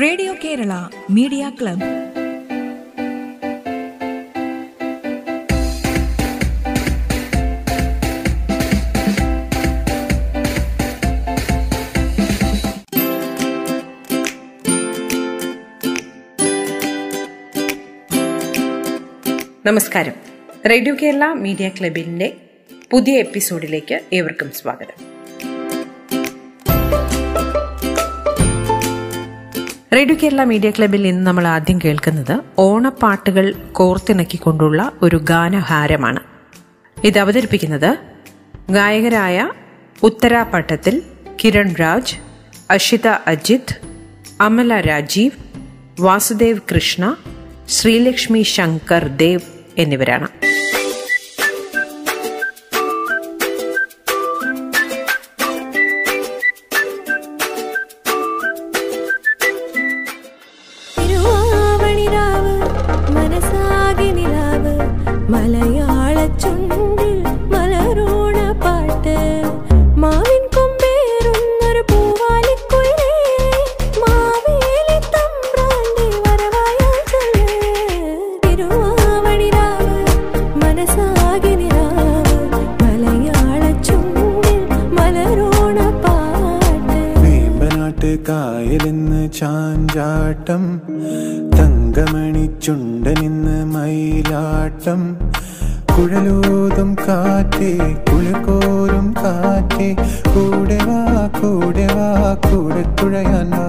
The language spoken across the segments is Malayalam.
റേഡിയോ കേരള മീഡിയ ക്ലബ്ബ് നമസ്കാരം. റേഡിയോ കേരള മീഡിയ ക്ലബിന്റെ പുതിയ എപ്പിസോഡിലേക്ക് ഏവർക്കും സ്വാഗതം. റേഡിയോ കേരള മീഡിയ ക്ലബിൽ ഇന്ന് നമ്മൾ ആദ്യം കേൾക്കുന്നത് ഓണപ്പാട്ടുകൾ കോർത്തിണക്കിക്കൊണ്ടുള്ള ഒരു ഗാനഹാരമാണ്. ഇത് അവതരിപ്പിക്കുന്നത് ഗായകരായ ഉത്തരാപാട്ടത്തിൽ കിരൺ രാജ് അഷിത അജിത് അമല രാജീവ് വാസുദേവ് കൃഷ്ണ ശ്രീലക്ഷ്മി ശങ്കർ ദേവ് എന്നിവരാണ്. மலைய കുഴലൂതും കാറ്റേ കുഴക്കോരും കാറ്റേ. കൂടെ വാ കൂടെ വാ കൂടെ തുഴയാൻ വാ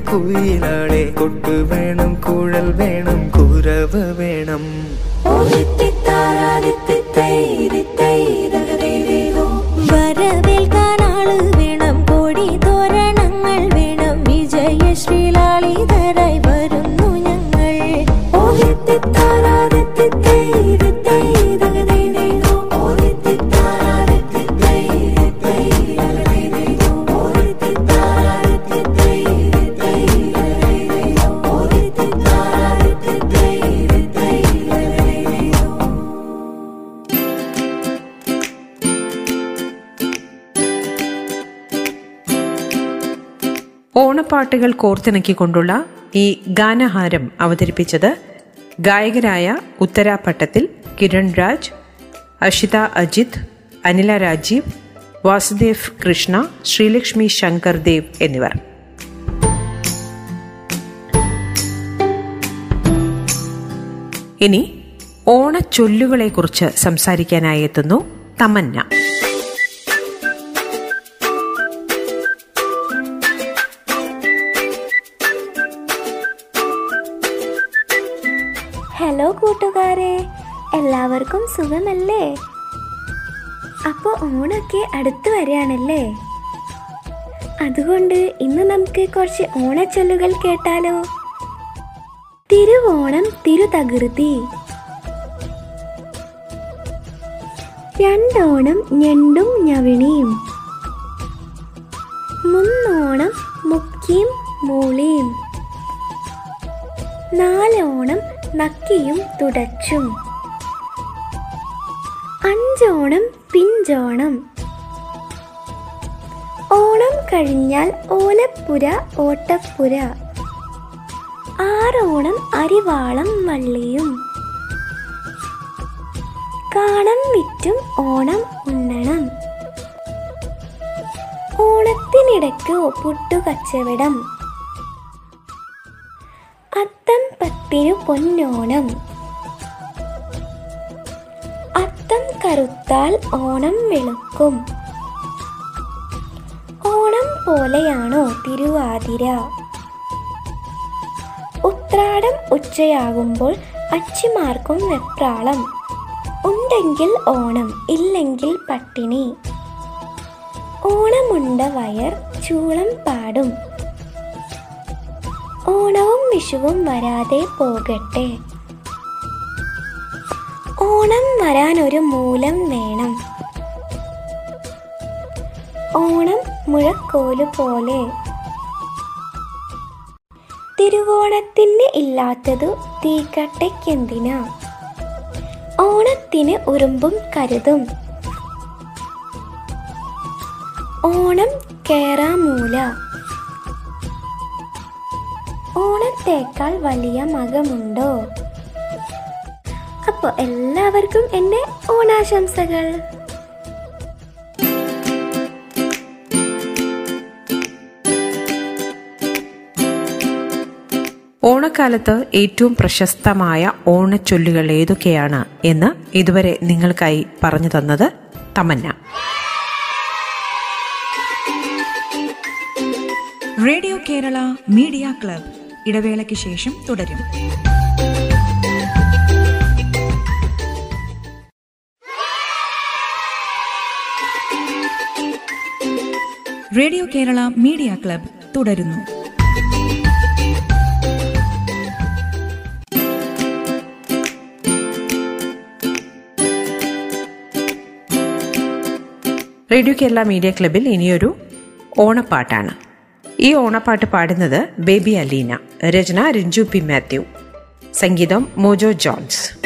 குயிலாளே. கொட்டு வேணும் குழல் வேணும் குரவு வேணும். ஓ தித்தை தாரா தித்தை ഓണപ്പാട്ടുകൾ കോർത്തിണക്കിക്കൊണ്ടുള്ള ഈ ഗാനഹാരം അവതരിപ്പിച്ചത് ഗായകരായ ഉത്തരാപട്ടത്തിൽ കിരൺ രാജ് അഷിത അജിത് അനില രാജീവ് വാസുദേവ് കൃഷ്ണ ശ്രീലക്ഷ്മി ശങ്കർ ദേവ് എന്നിവർ. ഇനി ഓണച്ചൊല്ലുകളെക്കുറിച്ച് സംസാരിക്കാനായി എത്തുന്നു തമന്ന. എല്ലാവർക്കും സുഖമല്ലേ? അപ്പോൾ ഓണൊക്കെ അടുത്ത് വരികയാണല്ലേ? അതുകൊണ്ട് ഇന്ന് നമുക്ക് കുറച്ച് ഓണച്ചൊല്ലുകൾ കേട്ടാലോ? തിരുവോണം തിരുതകൃതി. രണ്ടോണം ഞണ്ടും ഞവിണിയും. മൂന്നോണം മുക്കിയും മൂളിയും. നാലോണം നക്കിയും തുടച്ചും. അഞ്ചോണം പിഞ്ചോണം. ഓണം കഴിഞ്ഞാൽ ഓലപ്പുര ഓട്ടപ്പുര. ആറോണം അരിവാളം വള്ളിയും. കാണം വിറ്റും ഓണം ഉണ്ണണം. ഓണത്തിനിടയ്ക്ക് പുട്ടുകച്ചവടം. അത്തം പത്തിനു പൊന്നോണം. കറുത്താൽ ഓണം വെളുക്കും. ഓണം പോലെയാണോ തിരുവാതിര? ഉത്രാടം ഉച്ചയാകുമ്പോൾ അച്ചിമാർക്കും വെപ്രാളം. ഉണ്ടെങ്കിൽ ഓണം ഇല്ലെങ്കിൽ പട്ടിണി. ഓണമുണ്ട വയർ ചൂളം പാടും. ഓണവും വിഷുവും വരാതെ പോകട്ടെ. ഓണം വരാൻ ഒരു മൂലം വേണം. ഓണം മുഴക്കോൽ പോലെ. തിരുവോണത്തിന് ഇല്ലാത്തതു തീക്കട്ടയ്ക്കെന്തിനാ? ഓണത്തിന് ഉറുമ്പും കരുതും. ഓണം കേറാമൂല. ഓണത്തേക്കാൾ വലിയ മകമുണ്ടോ? അപ്പോൾ എല്ലാവർക്കും എന്റെ ഓണാശംസകൾ. ഓണക്കാലത്ത് ഏറ്റവും പ്രശസ്തമായ ഓണച്ചൊല്ലുകൾ ഏതൊക്കെയാണ് എന്ന് ഇതുവരെ നിങ്ങൾക്കായി പറഞ്ഞു തന്നത് Tamanna. Radio Kerala media club ഇടവേളയ്ക്ക് ശേഷം തുടരും. റേഡിയോ കേരള മീഡിയ ക്ലബ് തുടരുന്നു. റേഡിയോ കേരള മീഡിയ ക്ലബിൽ ഇനിയൊരു ഓണപ്പാട്ടാണ്. ഈ ഓണപ്പാട്ട് പാടുന്നത് ബേബി അലീന രചന രഞ്ജു പി മാത്യു സംഗീതം മോജോ ജോൺസ് ും.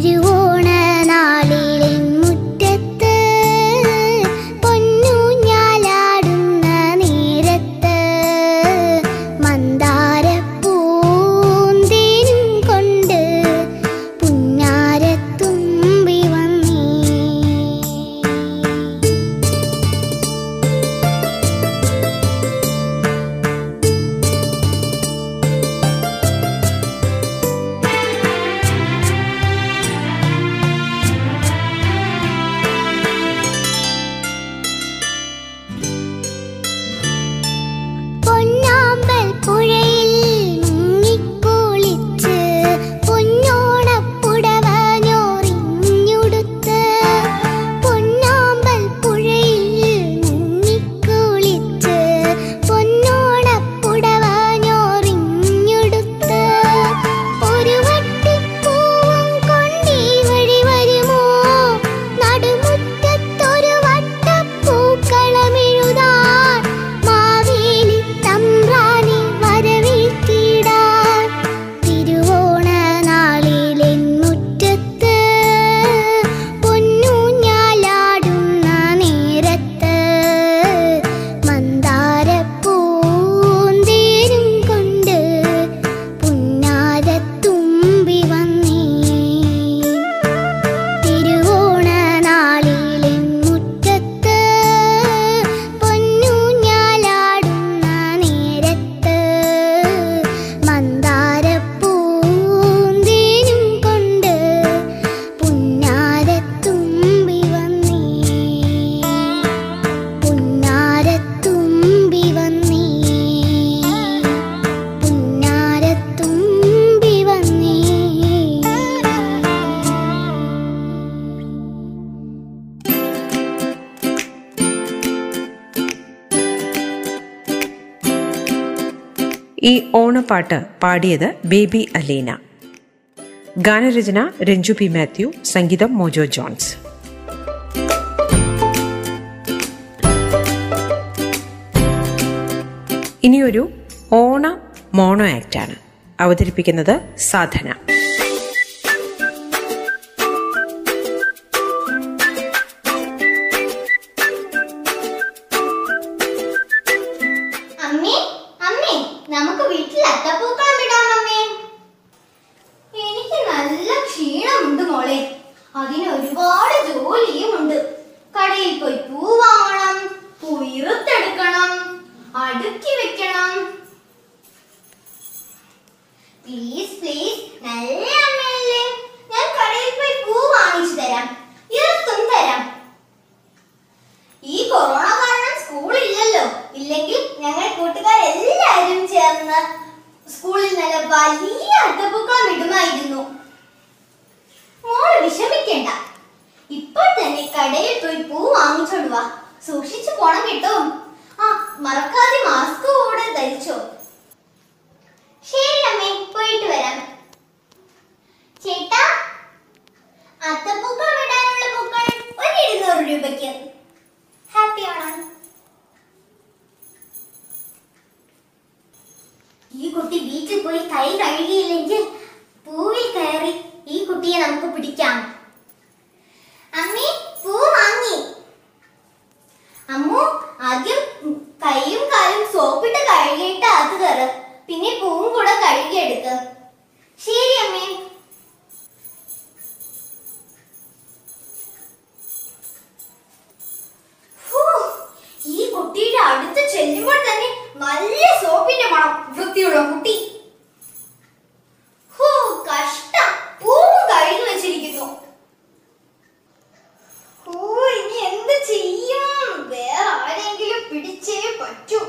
do ഓണപ്പാട്ട് പാടിയത് ബേബി അലീന. ഗാനരചന രഞ്ജു പി മാത്യു സംഗീതം മോജോ ജോൺസ്. ഇനിയൊരു ഓണ മോണോ ആക്റ്റാണ്. അവതരിപ്പിക്കുന്നത് സാധന. മറക്കാതെ മാസ്ക് കൂടെ ധരിച്ചോ? ശരി അമ്മേ പോയിട്ട് വരാം. ചേട്ടാ അത്തപ്പൂക്കൾ ഇടാനുള്ള പൂക്കൾ ഒരു ഇരുന്നൂറ് രൂപയ്ക്ക്. ഹാപ്പി ഓണം ഈ കുട്ടി വീട്ടിൽ പോയി കൈ കഴുകിയില്ലെങ്കിൽ പൂവിൽ കയറി ഈ കുട്ടിയെ നമുക്ക് പിടിക്കാം. അമ്മേ പൂ വാങ്ങി. അമ്മു ആദ്യം കൈയും കാലും സോപ്പിട്ട് കഴുകിയിട്ട് അത് കയറ്. പിന്നെ പൂവും കൂടെ കഴുകിയെടുക്ക. ശരി അമ്മേ. ഈ തന്നെ സോപ്പിന്റെ മണം. കഷ്ടം. പൂവും കഴുകി വെച്ചിരിക്കുന്നു. ഇനി എന്ത് ചെയ്യും? വേറെ ആരെങ്കിലും പിടിച്ചേ പറ്റൂ.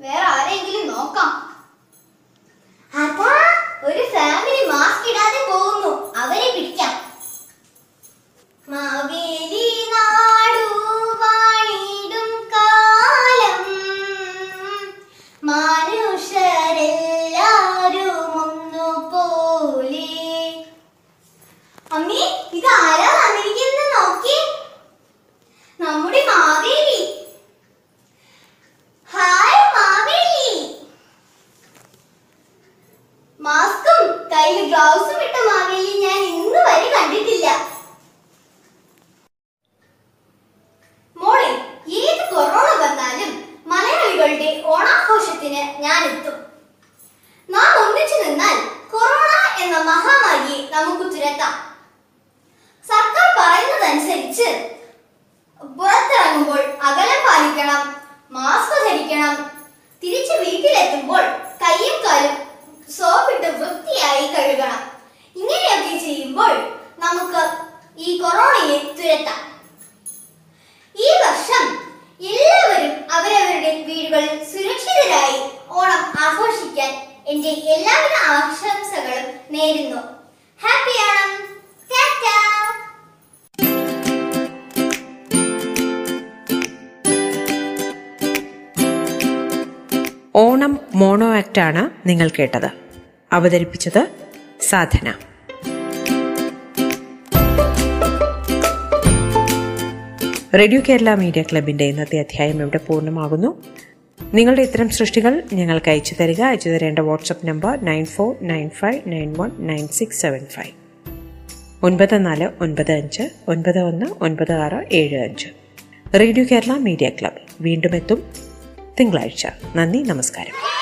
വേറെ ആരെങ്കിലും നോക്കാം. അതാ ഒരു ഫാമിലി ആക്റ്റാണ് നിങ്ങൾ കേട്ടത്. അവതരിപ്പിച്ചത് സാധന. റേഡിയോ കേരള മീഡിയ ക്ലബിന്റെ ഇന്നത്തെ അധ്യായം ഇവിടെ പൂർണമാകുന്നു. നിങ്ങളുടെ ഇത്തരം സൃഷ്ടികൾ ഞങ്ങൾക്ക് അയച്ചു തരിക. അയച്ചു തരേണ്ട WhatsApp number nine four nine five nine one nine six seven five. ഒൻപത് നാല് ഒൻപത് അഞ്ച് ഒൻപത് ഒന്ന് ഒൻപത് ആറ് ഏഴ് അഞ്ച്. റേഡിയോ കേരള മീഡിയ ക്ലബ് വീണ്ടും എത്തും. തിങ്കളാഴ്ച. നന്ദി നമസ്കാരം.